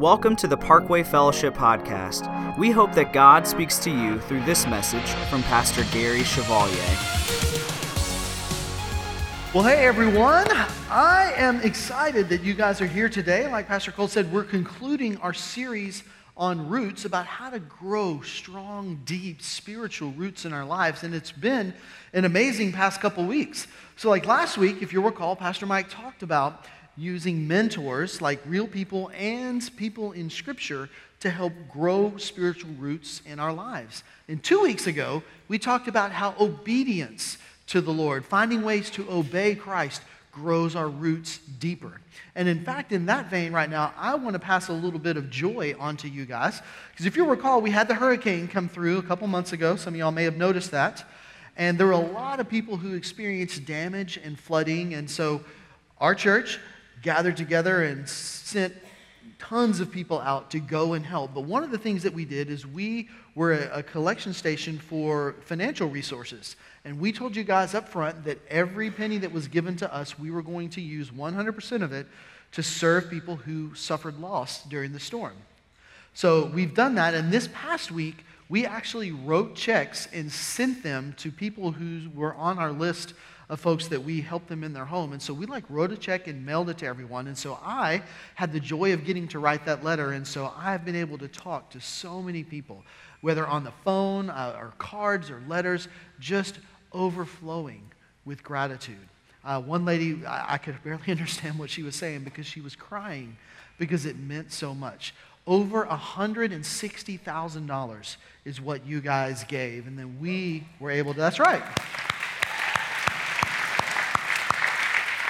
Welcome to the Parkway Fellowship Podcast. We hope that God speaks to you through this message from Pastor Gary Chevalier. Well, hey everyone. I am excited that you guys are here today. Like Pastor Cole said, we're concluding our series on roots about how to grow strong, deep spiritual roots in our lives. And it's been an amazing past couple weeks. So, like last week, if you recall, Pastor Mike talked about using mentors like real people and people in Scripture to help grow spiritual roots in our lives. And two weeks ago, we talked about how obedience to the Lord, finding ways to obey Christ, grows our roots deeper. And in fact, in that vein, right now, I want to pass a little bit of joy onto you guys. Because if you recall, we had the hurricane come through a couple months ago. Some of y'all may have noticed that. And there were a lot of people who experienced damage and flooding. And so our church gathered together and sent tons of people out to go and help. But one of the things that we did is we were a, collection station for financial resources. And we told you guys up front that every penny that was given to us, we were going to use 100% of it to serve people who suffered loss during the storm. So we've done that. And this past week, we actually wrote checks and sent them to people who were on our list of folks that we helped them in their home. And so we like wrote a check and mailed it to everyone. And so I had the joy of getting to write that letter. And so I've been able to talk to so many people, whether on the phone uh, or cards or letters, just overflowing with gratitude. Uh, one lady, I, I could barely understand what she was saying because she was crying because it meant so much. Over $160,000 is what you guys gave. And then we were able to, that's right.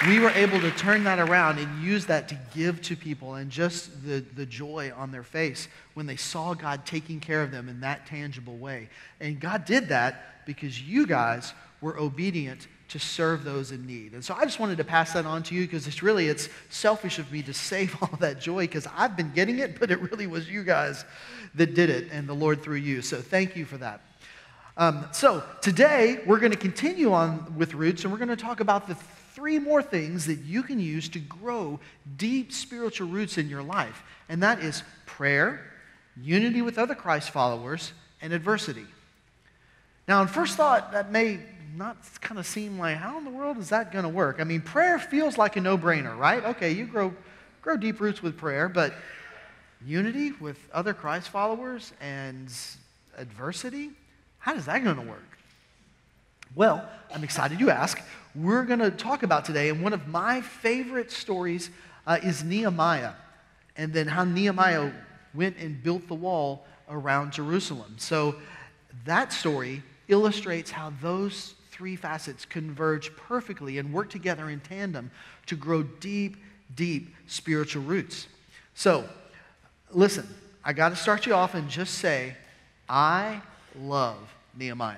We were able to turn that around and use that to give to people and just the, the joy on their face when they saw God taking care of them in that tangible way. And God did that because you guys were obedient to serve those in need. And so I just wanted to pass that on to you because it's really it's selfish of me to save all that joy because I've been getting it, but it really was you guys that did it and the Lord through you. So thank you for that. Um, so today we're going to continue on with roots and we're going to talk about the three more things that you can use to grow deep spiritual roots in your life, and that is prayer, unity with other Christ followers, and adversity. Now, on first thought, that may not kind of seem like how in the world is that going to work? I mean, prayer feels like a no brainer, right? Okay, you grow, grow deep roots with prayer, but unity with other Christ followers and adversity, how is that going to work? Well, I'm excited you ask we're going to talk about today. And one of my favorite stories uh, is Nehemiah, and then how Nehemiah went and built the wall around Jerusalem. So that story illustrates how those three facets converge perfectly and work together in tandem to grow deep, deep spiritual roots. So, listen, I got to start you off and just say, I love Nehemiah.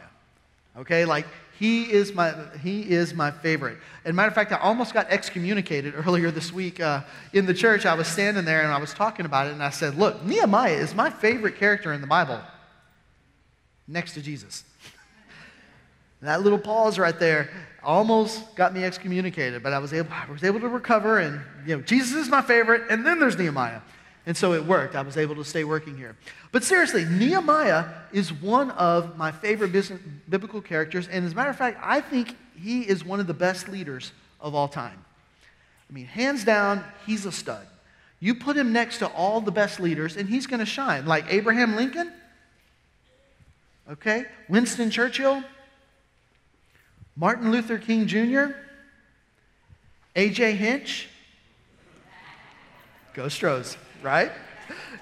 Okay, like he is my, he is my favorite. And matter of fact, I almost got excommunicated earlier this week uh, in the church. I was standing there and I was talking about it, and I said, Look, Nehemiah is my favorite character in the Bible next to Jesus. that little pause right there almost got me excommunicated, but I was able, I was able to recover, and you know, Jesus is my favorite, and then there's Nehemiah. And so it worked. I was able to stay working here. But seriously, Nehemiah is one of my favorite business, biblical characters. And as a matter of fact, I think he is one of the best leaders of all time. I mean, hands down, he's a stud. You put him next to all the best leaders, and he's going to shine. Like Abraham Lincoln, okay? Winston Churchill, Martin Luther King Jr., A.J. Hinch. Go Stros right?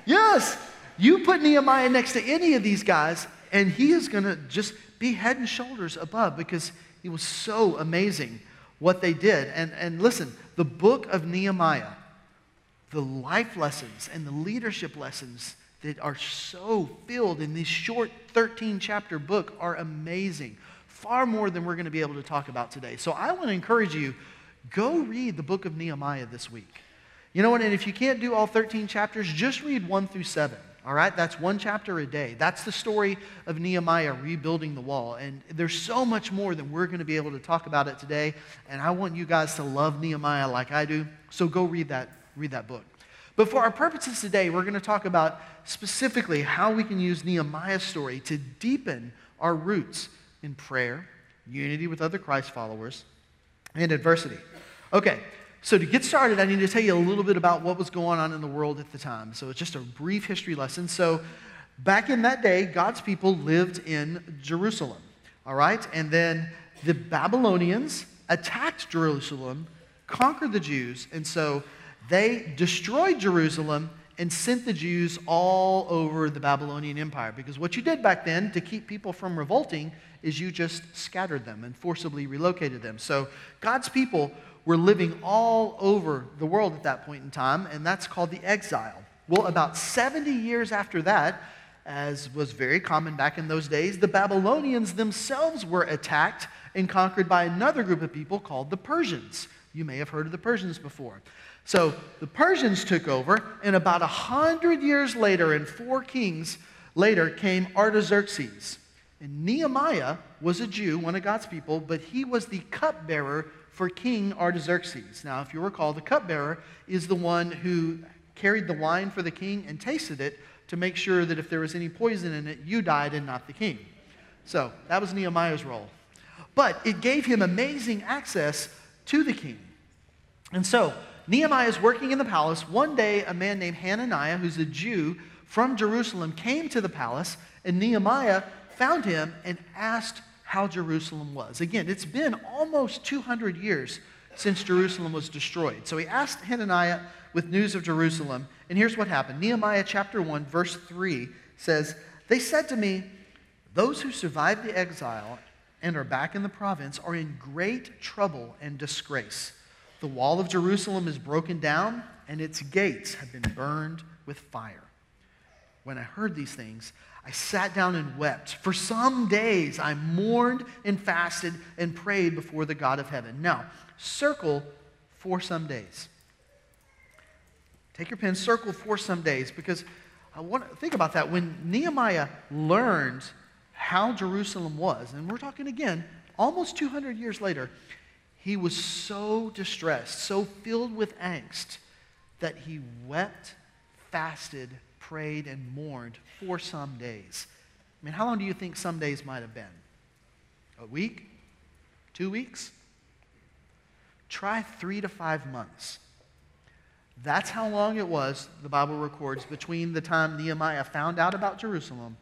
Yes. You put Nehemiah next to any of these guys, and he is going to just be head and shoulders above because he was so amazing what they did. And, and listen, the book of Nehemiah, the life lessons and the leadership lessons that are so filled in this short 13 chapter book are amazing. Far more than we're going to be able to talk about today. So I want to encourage you go read the book of Nehemiah this week. You know what? And if you can't do all 13 chapters, just read 1 through 7. All right? That's one chapter a day. That's the story of Nehemiah rebuilding the wall. And there's so much more than we're going to be able to talk about it today. And I want you guys to love Nehemiah like I do. So go read that, read that book. But for our purposes today, we're going to talk about specifically how we can use Nehemiah's story to deepen our roots in prayer, unity with other Christ followers, and adversity. Okay, so to get started, I need to tell you a little bit about what was going on in the world at the time. So it's just a brief history lesson. So back in that day, God's people lived in Jerusalem, all right? And then the Babylonians attacked Jerusalem, conquered the Jews, and so they destroyed Jerusalem and sent the Jews all over the Babylonian Empire. Because what you did back then to keep people from revolting is you just scattered them and forcibly relocated them. So God's people were living all over the world at that point in time, and that's called the exile. Well, about 70 years after that, as was very common back in those days, the Babylonians themselves were attacked and conquered by another group of people called the Persians. You may have heard of the Persians before. So the Persians took over, and about a hundred years later, and four kings later, came Artaxerxes. And Nehemiah was a Jew, one of God's people, but he was the cupbearer for King Artaxerxes. Now, if you recall, the cupbearer is the one who carried the wine for the king and tasted it to make sure that if there was any poison in it, you died and not the king. So that was Nehemiah's role. But it gave him amazing access to the king. And so Nehemiah is working in the palace. One day, a man named Hananiah, who's a Jew from Jerusalem, came to the palace, and Nehemiah found him and asked how Jerusalem was. Again, it's been almost 200 years since Jerusalem was destroyed. So he asked Hananiah with news of Jerusalem, and here's what happened. Nehemiah chapter 1, verse 3 says, They said to me, Those who survived the exile and are back in the province are in great trouble and disgrace. The wall of Jerusalem is broken down, and its gates have been burned with fire. When I heard these things, I sat down and wept. For some days I mourned and fasted and prayed before the God of heaven. Now, circle for some days. Take your pen, circle for some days, because I want to think about that. When Nehemiah learned how Jerusalem was, and we're talking again almost 200 years later, he was so distressed, so filled with angst, that he wept, fasted, prayed, and mourned for some days. I mean, how long do you think some days might have been? A week? Two weeks? Try three to five months. That's how long it was, the Bible records, between the time Nehemiah found out about Jerusalem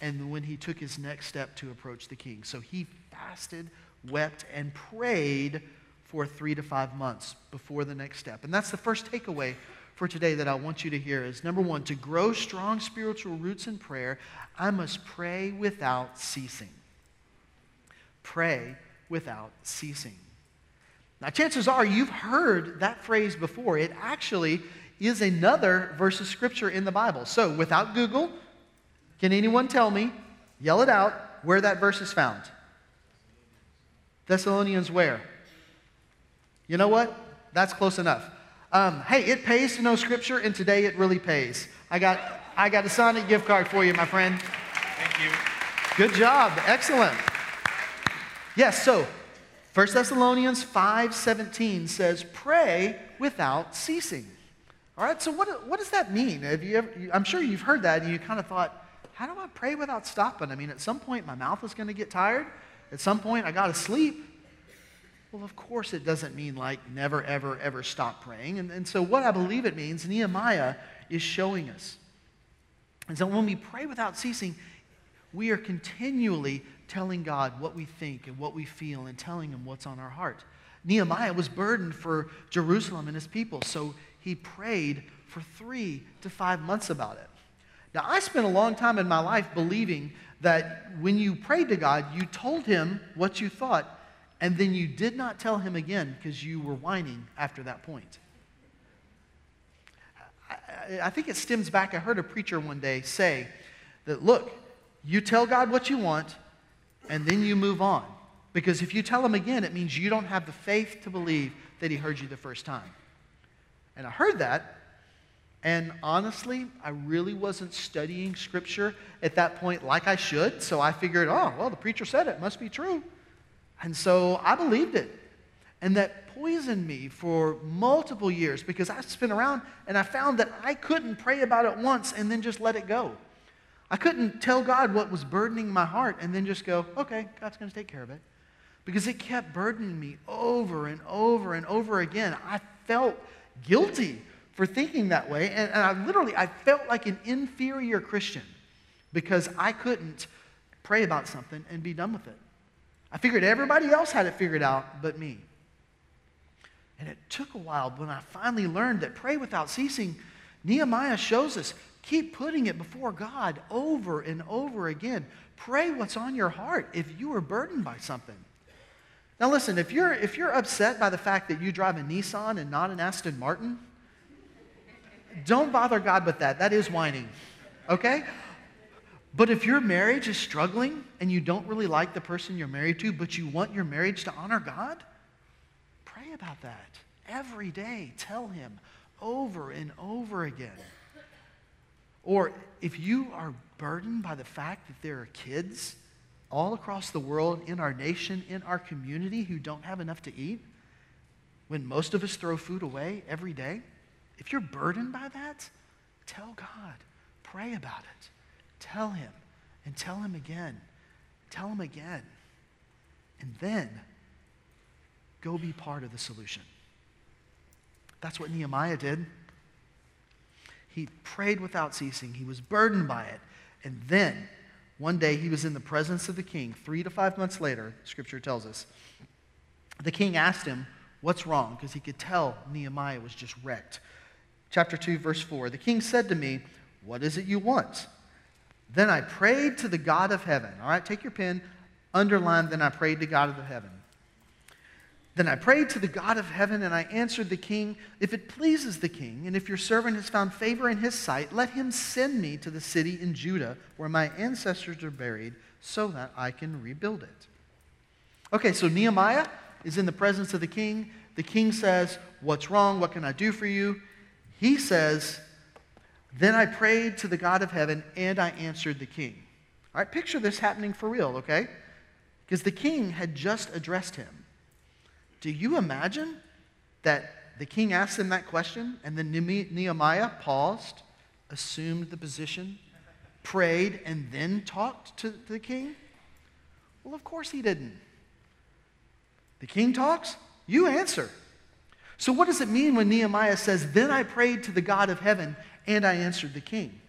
and when he took his next step to approach the king. So he fasted, wept, and prayed for three to five months before the next step. And that's the first takeaway for today that I want you to hear is number one, to grow strong spiritual roots in prayer, I must pray without ceasing. Pray without ceasing. Now, chances are you've heard that phrase before. It actually is another verse of scripture in the Bible. So, without Google, can anyone tell me, yell it out, where that verse is found? Thessalonians where? You know what? That's close enough. Um, hey, it pays to know Scripture, and today it really pays. I got, I got a Sonic gift card for you, my friend. Thank you. Good job. Excellent. Yes, so 1 Thessalonians 5.17 says, pray without ceasing. All right, so what, what does that mean? Have you ever, I'm sure you've heard that, and you kind of thought, how do I pray without stopping? I mean, at some point, my mouth is going to get tired. At some point, I got to sleep. Well, of course, it doesn't mean like never, ever, ever stop praying. And, and so, what I believe it means, Nehemiah is showing us. And so, when we pray without ceasing, we are continually telling God what we think and what we feel and telling Him what's on our heart. Nehemiah was burdened for Jerusalem and his people, so he prayed for three to five months about it. Now, I spent a long time in my life believing that when you prayed to God, you told Him what you thought and then you did not tell him again because you were whining after that point. I, I, think it stems back. I heard a preacher one day say that, look, you tell God what you want, and then you move on. Because if you tell him again, it means you don't have the faith to believe that he heard you the first time. And I heard that, and honestly, I really wasn't studying scripture at that point like I should, so I figured, oh, well, the preacher said it, must be true. And so I believed it. and that poisoned me for multiple years because I spent around and I found that I couldn't pray about it once and then just let it go. I couldn't tell God what was burdening my heart and then just go, okay, God's going to take care of it. Because it kept burdening me over and over and over again. I felt guilty for thinking that way. And, and I literally, I felt like an inferior Christian because I couldn't pray about something and be done with it. I figured everybody else had it figured out but me. And it took a while when I finally learned that pray without ceasing, Nehemiah shows us keep putting it before God over and over again. Pray what's on your heart if you are burdened by something. Now listen, if you're if you're upset by the fact that you drive a Nissan and not an Aston Martin, don't bother God with that. That is whining. Okay? But if your marriage is struggling and you don't really like the person you're married to, but you want your marriage to honor God, pray about that every day. Tell Him over and over again. Or if you are burdened by the fact that there are kids all across the world, in our nation, in our community, who don't have enough to eat, when most of us throw food away every day, if you're burdened by that, tell God. Pray about it. Tell Him and tell Him again. Tell Him again. And then go be part of the solution. That's what Nehemiah did. He prayed without ceasing, he was burdened by it. And then one day he was in the presence of the king. Three to five months later, scripture tells us. The king asked him, What's wrong? Because he could tell Nehemiah was just wrecked. Chapter 2, verse 4 The king said to me, What is it you want? Then I prayed to the God of heaven. All right, take your pen, underline, then I prayed to God of the heaven. Then I prayed to the God of heaven, and I answered the king, If it pleases the king, and if your servant has found favor in his sight, let him send me to the city in Judah where my ancestors are buried, so that I can rebuild it. Okay, so Nehemiah is in the presence of the king. The king says, What's wrong? What can I do for you? He says, Then I prayed to the God of heaven, and I answered the king. All right, picture this happening for real, okay? Because the king had just addressed him. Do you imagine that the king asked him that question, and then Nehemiah paused, assumed the position, prayed, and then talked to the king? Well, of course he didn't. The king talks, you answer. So, what does it mean when Nehemiah says, Then I prayed to the God of heaven and I answered the king?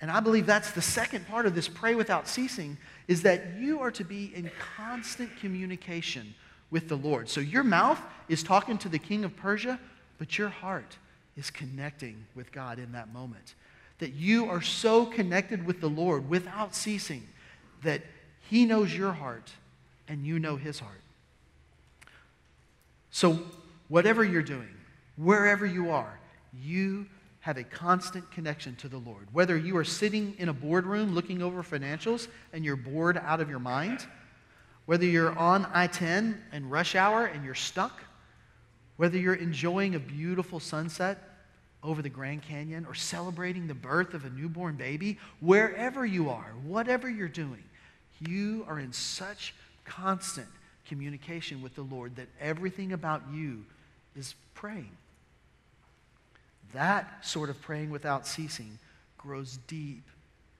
And I believe that's the second part of this pray without ceasing is that you are to be in constant communication with the Lord. So your mouth is talking to the king of Persia, but your heart is connecting with God in that moment. That you are so connected with the Lord without ceasing that he knows your heart and you know his heart. So, whatever you're doing, wherever you are, you have a constant connection to the Lord. Whether you are sitting in a boardroom looking over financials and you're bored out of your mind, whether you're on I 10 and rush hour and you're stuck, whether you're enjoying a beautiful sunset over the Grand Canyon or celebrating the birth of a newborn baby, wherever you are, whatever you're doing, you are in such constant communication with the Lord that everything about you is praying. That sort of praying without ceasing grows deep,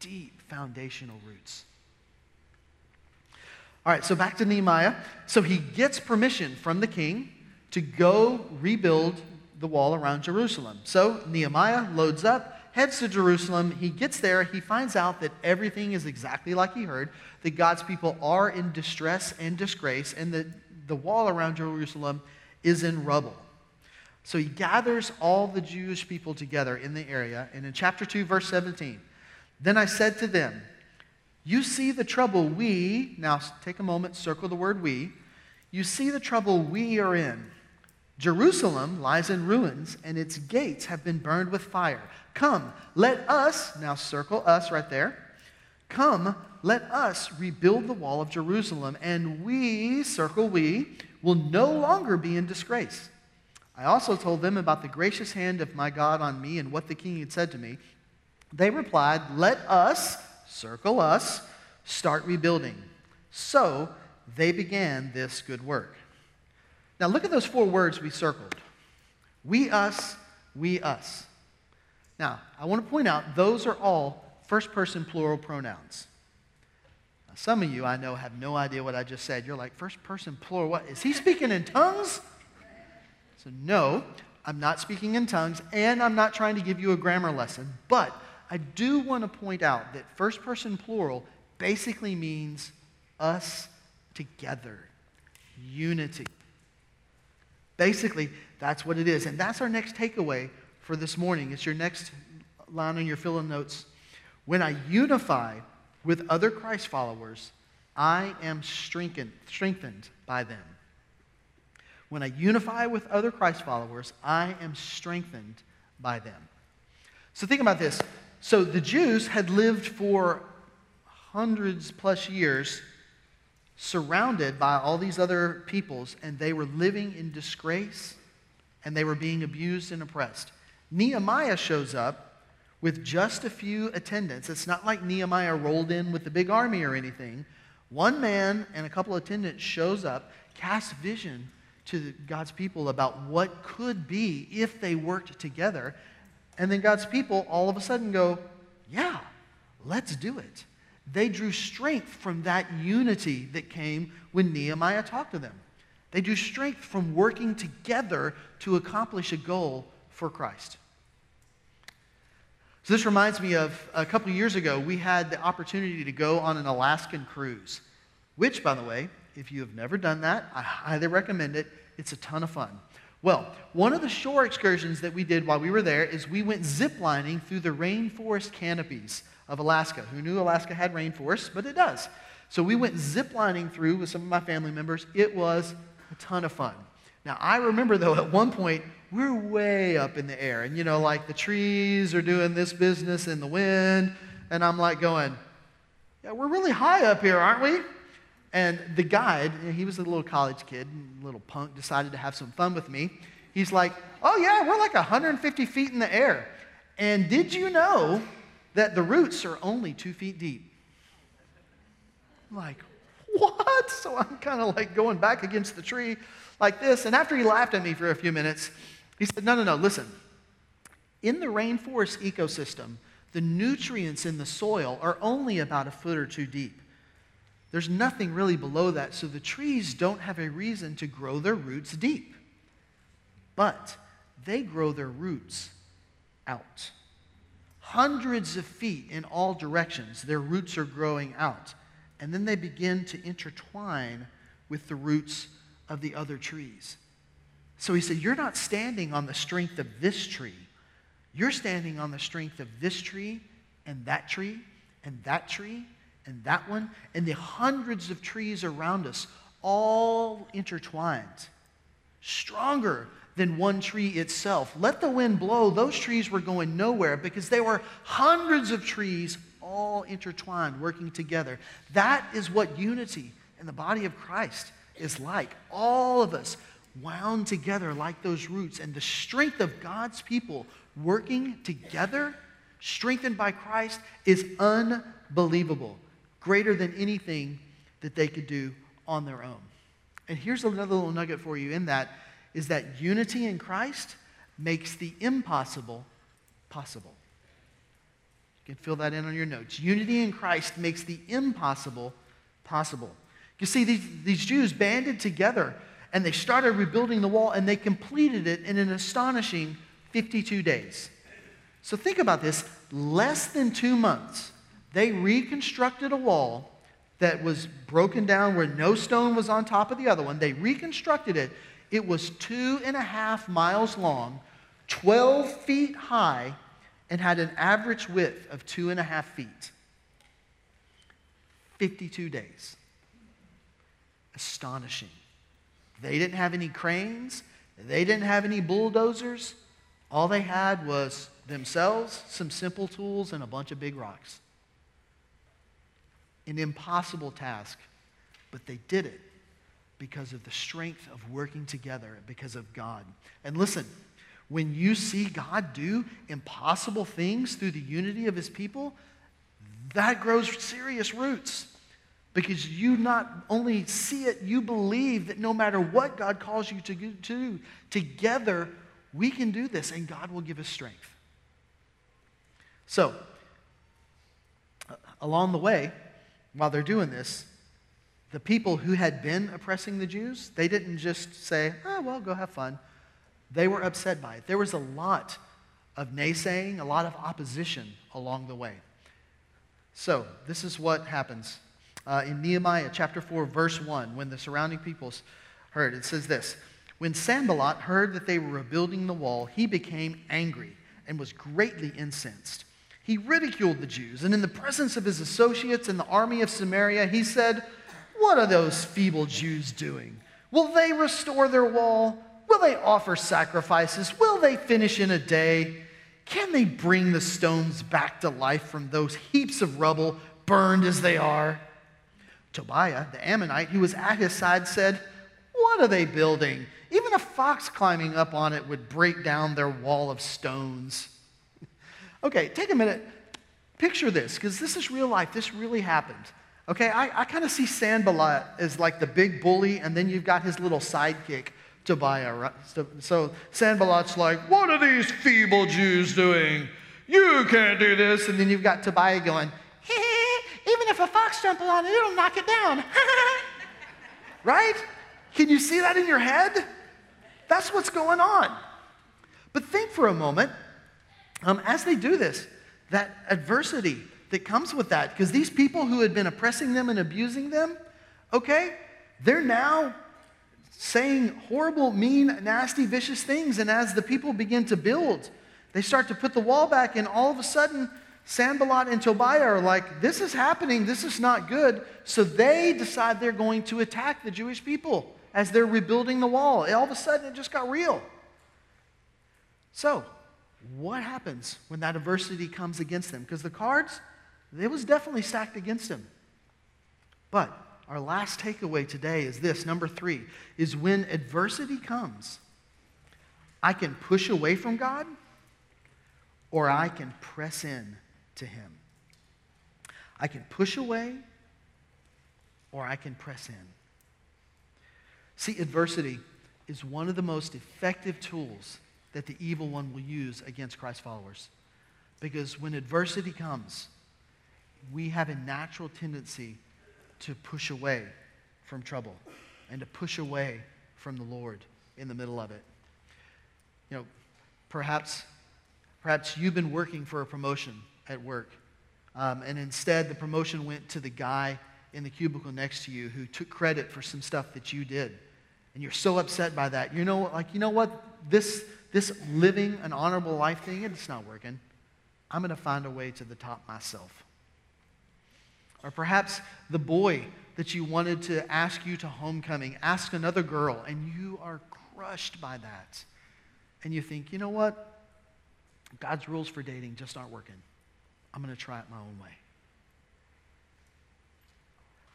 deep foundational roots. All right, so back to Nehemiah. So he gets permission from the king to go rebuild the wall around Jerusalem. So Nehemiah loads up, heads to Jerusalem. He gets there. He finds out that everything is exactly like he heard, that God's people are in distress and disgrace, and that the wall around Jerusalem is in rubble. So he gathers all the Jewish people together in the area. And in chapter 2, verse 17, then I said to them, you see the trouble we, now take a moment, circle the word we. You see the trouble we are in. Jerusalem lies in ruins, and its gates have been burned with fire. Come, let us, now circle us right there. Come, let us rebuild the wall of Jerusalem, and we, circle we, will no longer be in disgrace. I also told them about the gracious hand of my God on me and what the king had said to me. They replied, Let us, circle us, start rebuilding. So they began this good work. Now, look at those four words we circled we, us, we, us. Now, I want to point out those are all first person plural pronouns. Now, some of you I know have no idea what I just said. You're like, first person plural, what? Is he speaking in tongues? So, no, I'm not speaking in tongues, and I'm not trying to give you a grammar lesson, but I do want to point out that first person plural basically means us together, unity. Basically, that's what it is. And that's our next takeaway for this morning. It's your next line on your fill in notes. When I unify with other Christ followers, I am strengthened, strengthened by them. When I unify with other Christ followers, I am strengthened by them. So think about this. So the Jews had lived for hundreds plus years surrounded by all these other peoples, and they were living in disgrace and they were being abused and oppressed. Nehemiah shows up with just a few attendants. It's not like Nehemiah rolled in with the big army or anything. One man and a couple attendants shows up, casts vision to God's people about what could be if they worked together. And then God's people all of a sudden go, Yeah, let's do it. They drew strength from that unity that came when Nehemiah talked to them. They drew strength from working together to accomplish a goal for Christ. So, this reminds me of a couple years ago, we had the opportunity to go on an Alaskan cruise, which, by the way, if you have never done that, I highly recommend it. It's a ton of fun. Well, one of the shore excursions that we did while we were there is we went ziplining through the rainforest canopies of Alaska. Who knew Alaska had rainforests? But it does. So we went ziplining through with some of my family members. It was a ton of fun. Now, I remember though, at one point, we're way up in the air, and you know, like the trees are doing this business in the wind, and I'm like going, Yeah, we're really high up here, aren't we? And the guide, he was a little college kid, little punk, decided to have some fun with me. He's like, Oh, yeah, we're like 150 feet in the air. And did you know that the roots are only two feet deep? I'm like, what? So I'm kind of like going back against the tree like this. And after he laughed at me for a few minutes, he said, No, no, no, listen. In the rainforest ecosystem, the nutrients in the soil are only about a foot or two deep. There's nothing really below that, so the trees don't have a reason to grow their roots deep. But they grow their roots out. Hundreds of feet in all directions, their roots are growing out and then they begin to intertwine with the roots of the other trees. So he said, You're not standing on the strength of this tree. You're standing on the strength of this tree and that tree and that tree and that one and the hundreds of trees around us, all intertwined, stronger than one tree itself. Let the wind blow. Those trees were going nowhere because there were hundreds of trees all intertwined, working together. That is what unity in the body of Christ is like. All of us wound together like those roots, and the strength of God's people working together, strengthened by Christ, is unbelievable, greater than anything that they could do on their own. And here's another little nugget for you in that is that unity in Christ makes the impossible possible. You can fill that in on your notes. Unity in Christ makes the impossible possible. You see, these, these Jews banded together and they started rebuilding the wall and they completed it in an astonishing 52 days. So think about this less than two months, they reconstructed a wall that was broken down where no stone was on top of the other one. They reconstructed it. It was two and a half miles long, 12 feet high, and had an average width of two and a half feet. 52 days. Astonishing. They didn't have any cranes, they didn't have any bulldozers. All they had was themselves, some simple tools, and a bunch of big rocks. An impossible task, but they did it because of the strength of working together, because of God. And listen, when you see God do impossible things through the unity of his people, that grows serious roots. because you not only see it, you believe that no matter what God calls you to do, together we can do this and God will give us strength. So, along the way, while they're doing this, the people who had been oppressing the Jews, they didn't just say, oh, well, go have fun. They were upset by it. There was a lot of naysaying, a lot of opposition along the way. So, this is what happens uh, in Nehemiah chapter 4, verse 1, when the surrounding peoples heard. It says this When Sanballat heard that they were rebuilding the wall, he became angry and was greatly incensed. He ridiculed the Jews, and in the presence of his associates in the army of Samaria, he said, What are those feeble Jews doing? Will they restore their wall? Will they offer sacrifices? Will they finish in a day? Can they bring the stones back to life from those heaps of rubble, burned as they are? Tobiah, the Ammonite, who was at his side, said, What are they building? Even a fox climbing up on it would break down their wall of stones. Okay, take a minute. Picture this, because this is real life. This really happened. Okay, I, I kind of see Sanballat as like the big bully, and then you've got his little sidekick, Tobiah. Right? So, so Sanballat's like, What are these feeble Jews doing? You can't do this. And then you've got Tobiah going, even if a fox jumps on it, it'll knock it down. right? Can you see that in your head? That's what's going on. But think for a moment, um, as they do this, that adversity that comes with that, because these people who had been oppressing them and abusing them, okay, they're now saying horrible, mean, nasty, vicious things. And as the people begin to build, they start to put the wall back, and all of a sudden, Sanballat and Tobiah are like, this is happening, this is not good. So they decide they're going to attack the Jewish people as they're rebuilding the wall. All of a sudden, it just got real. So, what happens when that adversity comes against them? Because the cards, it was definitely stacked against them. But our last takeaway today is this number three is when adversity comes, I can push away from God or I can press in to Him. I can push away or I can press in. See, adversity is one of the most effective tools that the evil one will use against Christ followers. Because when adversity comes, we have a natural tendency to push away from trouble and to push away from the Lord in the middle of it. You know, perhaps, perhaps you've been working for a promotion at work. Um, and instead, the promotion went to the guy in the cubicle next to you who took credit for some stuff that you did. And you're so upset by that. You know, like, you know what? This, this living an honorable life thing, it's not working. I'm going to find a way to the top myself. Or perhaps the boy that you wanted to ask you to homecoming ask another girl, and you are crushed by that. And you think, you know what? God's rules for dating just aren't working. I'm going to try it my own way.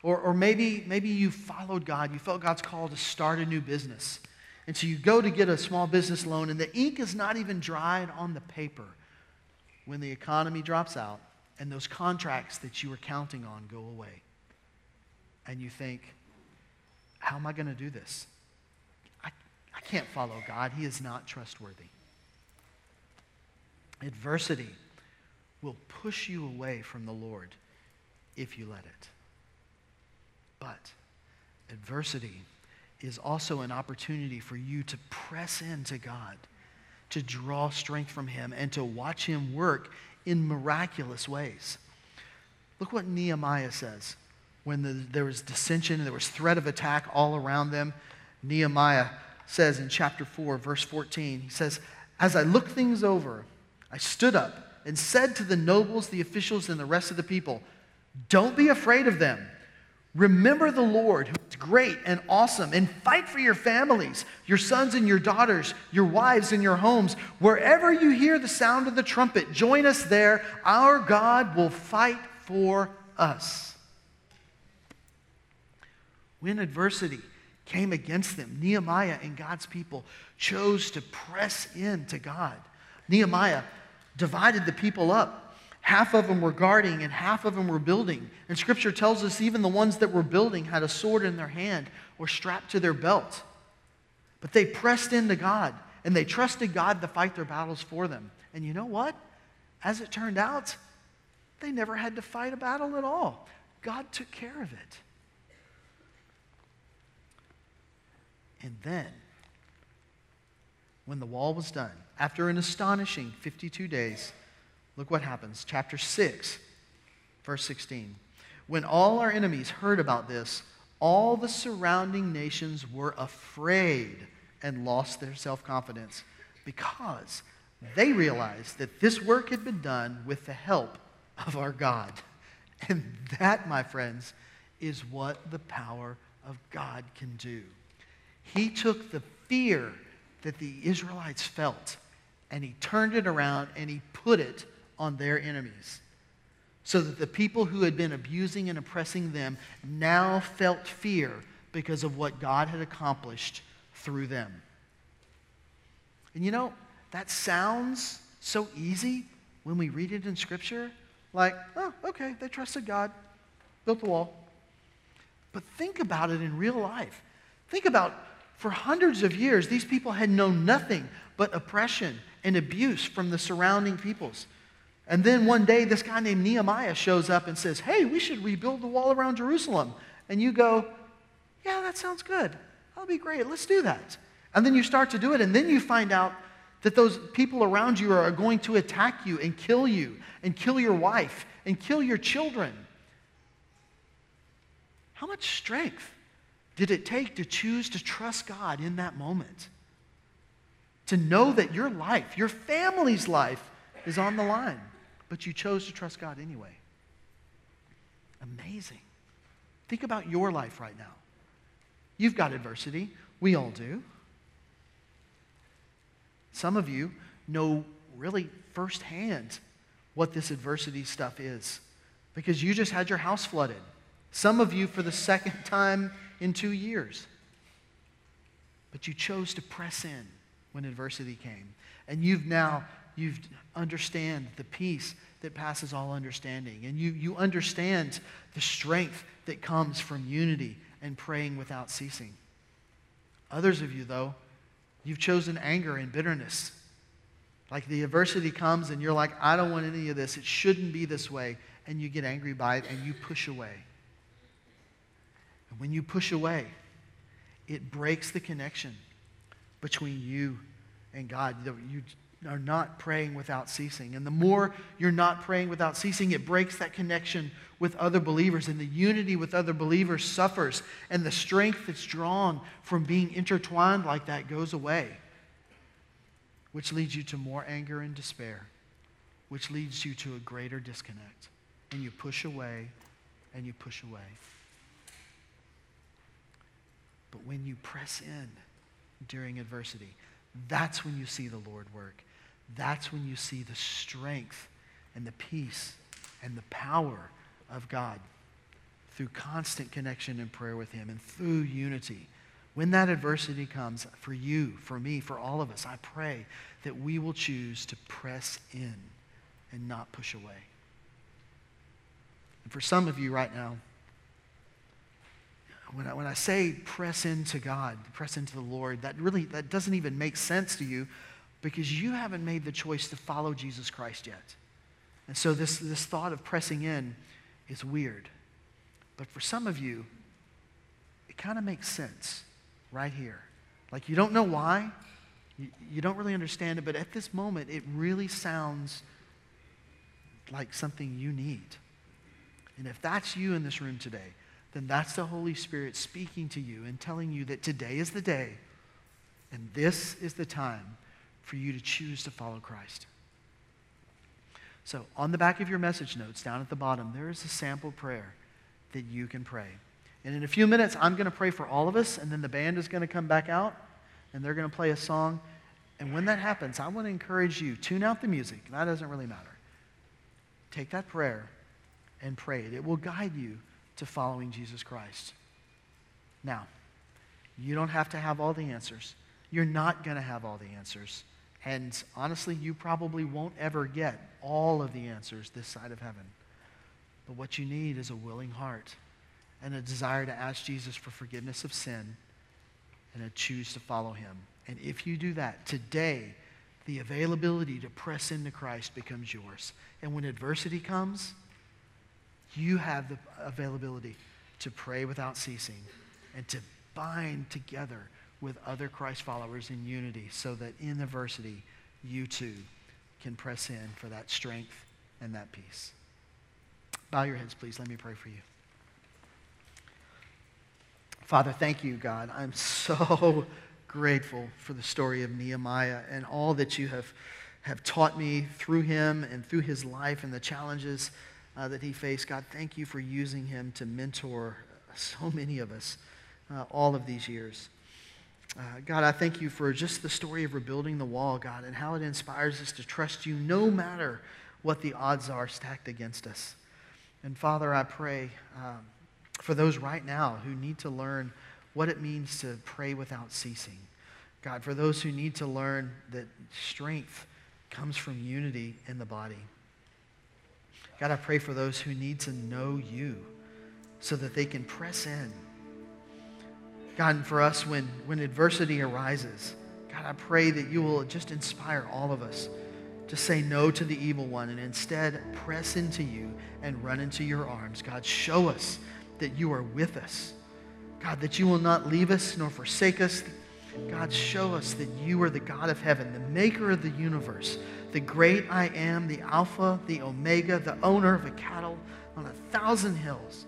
Or, or maybe, maybe you followed God. You felt God's call to start a new business. And so you go to get a small business loan, and the ink is not even dried on the paper when the economy drops out and those contracts that you were counting on go away. And you think, how am I going to do this? I, I can't follow God. He is not trustworthy. Adversity will push you away from the Lord if you let it. But adversity is also an opportunity for you to press into God, to draw strength from Him, and to watch Him work in miraculous ways. Look what Nehemiah says. When the, there was dissension and there was threat of attack all around them, Nehemiah says in chapter 4, verse 14, he says, As I looked things over, I stood up and said to the nobles, the officials, and the rest of the people, Don't be afraid of them. Remember the Lord, who great and awesome, and fight for your families, your sons and your daughters, your wives and your homes. Wherever you hear the sound of the trumpet, join us there. Our God will fight for us. When adversity came against them, Nehemiah and God's people chose to press in to God. Nehemiah divided the people up. Half of them were guarding and half of them were building. And scripture tells us even the ones that were building had a sword in their hand or strapped to their belt. But they pressed into God and they trusted God to fight their battles for them. And you know what? As it turned out, they never had to fight a battle at all. God took care of it. And then, when the wall was done, after an astonishing 52 days, look what happens. Chapter 6, verse 16. When all our enemies heard about this, all the surrounding nations were afraid and lost their self confidence because they realized that this work had been done with the help of our God. And that, my friends, is what the power of God can do. He took the fear that the Israelites felt and he turned it around and he put it on their enemies. So that the people who had been abusing and oppressing them now felt fear because of what God had accomplished through them. And you know, that sounds so easy when we read it in Scripture. Like, oh, okay, they trusted God, built the wall. But think about it in real life. Think about for hundreds of years, these people had known nothing but oppression and abuse from the surrounding peoples. And then one day, this guy named Nehemiah shows up and says, Hey, we should rebuild the wall around Jerusalem. And you go, Yeah, that sounds good. That'll be great. Let's do that. And then you start to do it, and then you find out that those people around you are going to attack you and kill you and kill your wife and kill your children. How much strength did it take to choose to trust God in that moment? To know that your life, your family's life, is on the line, but you chose to trust God anyway. Amazing. Think about your life right now. You've got adversity. We all do. Some of you know really firsthand what this adversity stuff is because you just had your house flooded. Some of you for the second time in two years. But you chose to press in when adversity came. And you've now, you've understand the peace that passes all understanding. And you, you understand the strength that comes from unity and praying without ceasing. Others of you, though, You've chosen anger and bitterness. Like the adversity comes and you're like, I don't want any of this. It shouldn't be this way. And you get angry by it and you push away. And when you push away, it breaks the connection between you and God. You are not praying without ceasing. And the more you're not praying without ceasing, it breaks that connection with other believers. And the unity with other believers suffers. And the strength that's drawn from being intertwined like that goes away, which leads you to more anger and despair, which leads you to a greater disconnect. And you push away and you push away. But when you press in during adversity, that's when you see the Lord work. That's when you see the strength and the peace and the power of God through constant connection and prayer with Him and through unity. When that adversity comes for you, for me, for all of us, I pray that we will choose to press in and not push away. And for some of you right now, when I, when I say press into God, press into the Lord, that really that doesn't even make sense to you because you haven't made the choice to follow Jesus Christ yet. And so this, this thought of pressing in is weird. But for some of you, it kind of makes sense right here. Like you don't know why, you, you don't really understand it, but at this moment, it really sounds like something you need. And if that's you in this room today, then that's the Holy Spirit speaking to you and telling you that today is the day and this is the time for you to choose to follow Christ. So, on the back of your message notes, down at the bottom, there is a sample prayer that you can pray. And in a few minutes, I'm going to pray for all of us, and then the band is going to come back out and they're going to play a song. And when that happens, I want to encourage you tune out the music. That doesn't really matter. Take that prayer and pray it. It will guide you to following Jesus Christ. Now, you don't have to have all the answers. You're not going to have all the answers And honestly, you probably won't ever get all of the answers this side of heaven. But what you need is a willing heart and a desire to ask Jesus for forgiveness of sin and to choose to follow him. And if you do that, today, the availability to press into Christ becomes yours. And when adversity comes, you have the availability to pray without ceasing and to bind together with other Christ followers in unity so that in adversity, you too can press in for that strength and that peace. Bow your heads, please. Let me pray for you. Father, thank you, God. I'm so grateful for the story of Nehemiah and all that you have, have taught me through him and through his life and the challenges uh, that he faced. God, thank you for using him to mentor so many of us uh, all of these years. Uh, God, I thank you for just the story of rebuilding the wall, God, and how it inspires us to trust you no matter what the odds are stacked against us. And Father, I pray um, for those right now who need to learn what it means to pray without ceasing. God, for those who need to learn that strength comes from unity in the body. God, I pray for those who need to know you so that they can press in. God, and for us, when, when adversity arises, God, I pray that you will just inspire all of us to say no to the evil one and instead press into you and run into your arms. God, show us that you are with us. God, that you will not leave us nor forsake us. God, show us that you are the God of heaven, the maker of the universe, the great I am, the Alpha, the Omega, the owner of a cattle on a thousand hills,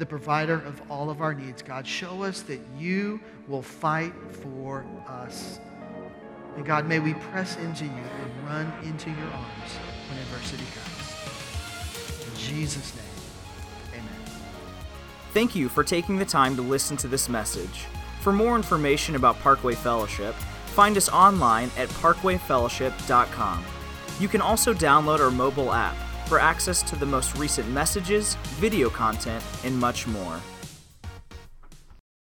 the provider of all of our needs. God, show us that you will fight for us. And God, may we press into you and run into your arms when adversity comes. In Jesus' name. Amen. Thank you for taking the time to listen to this message. For more information about Parkway Fellowship, find us online at parkwayfellowship.com. You can also download our mobile app for access to the most recent messages, video content, and much more.